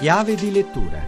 Chiave di lettura.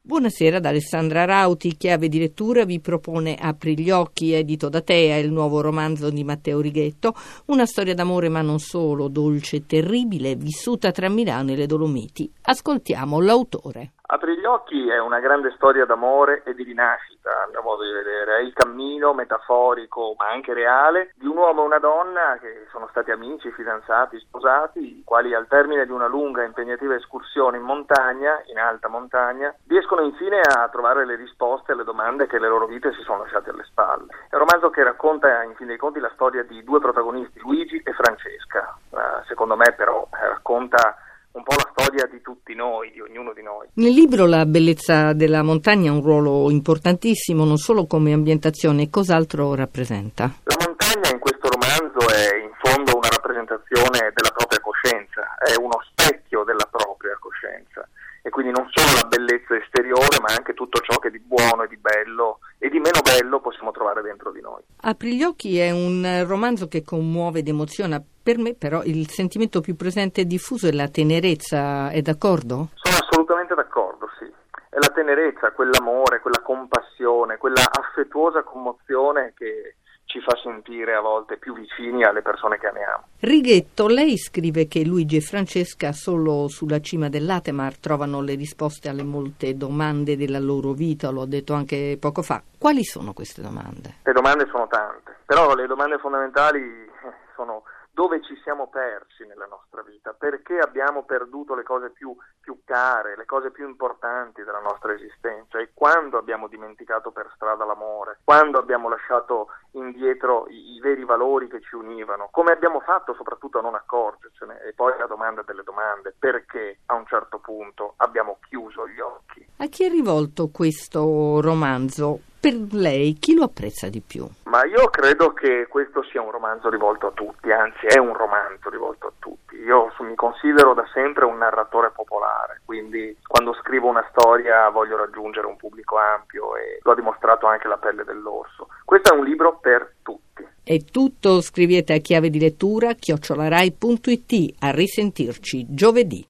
Buonasera da Alessandra Rauti, chiave di lettura vi propone Apri gli occhi, edito da Tea, il nuovo romanzo di Matteo Righetto, una storia d'amore ma non solo, dolce e terribile, vissuta tra Milano e le Dolomiti. Ascoltiamo l'autore. Apri gli occhi è una grande storia d'amore e di rinascita, a mio modo di vedere. È il cammino metaforico, ma anche reale, di un uomo e una donna che sono stati amici, fidanzati, sposati, i quali al termine di una lunga e impegnativa escursione in montagna, in alta montagna, riescono infine a trovare le risposte alle domande che le loro vite si sono lasciate alle spalle. È un romanzo che racconta, in fin dei conti, la storia di due protagonisti, Luigi e Francesca. Uh, secondo me, però, racconta un po' la storia di noi, di ognuno di noi. Nel libro La bellezza della montagna ha un ruolo importantissimo, non solo come ambientazione, cos'altro rappresenta? La montagna in questo romanzo è in fondo una rappresentazione della propria coscienza, è uno specchio della propria coscienza e quindi non solo la bellezza esteriore ma anche tutto ciò che di buono e di bello e di meno bello possiamo trovare dentro di noi. Apri gli occhi è un romanzo che commuove ed emoziona, per me però il sentimento più presente e diffuso è la tenerezza, è d'accordo? Sono assolutamente d'accordo, sì. È la tenerezza, quell'amore, quella compassione, quella affettuosa commozione che ci fa sentire a volte più vicini alle persone che amiamo. Righetto, lei scrive che Luigi e Francesca solo sulla cima dell'Atemar trovano le risposte alle molte domande della loro vita, l'ho detto anche poco fa. Quali sono queste domande? Le domande sono tante, però le domande fondamentali eh, sono dove ci siamo persi nella nostra vita, perché abbiamo perduto le cose più, più, care, le cose più importanti della nostra esistenza e quando abbiamo dimenticato per strada l'amore, quando abbiamo lasciato indietro i, i veri valori che ci univano, come abbiamo fatto soprattutto a non accorgercene e poi la domanda delle domande, perché a un certo punto abbiamo chiuso gli occhi. A chi è rivolto questo romanzo? Per lei chi lo apprezza di più? Ma io credo che questo sia un romanzo rivolto a tutti, anzi è un romanzo rivolto a tutti. Io mi considero da sempre un narratore popolare, quindi quando scrivo una storia voglio raggiungere un pubblico ampio e lo ha dimostrato anche la pelle dell'orso. Questo è un libro per tutti. È tutto, scrivete a chiave di lettura chiocciolarai.it. A risentirci giovedì.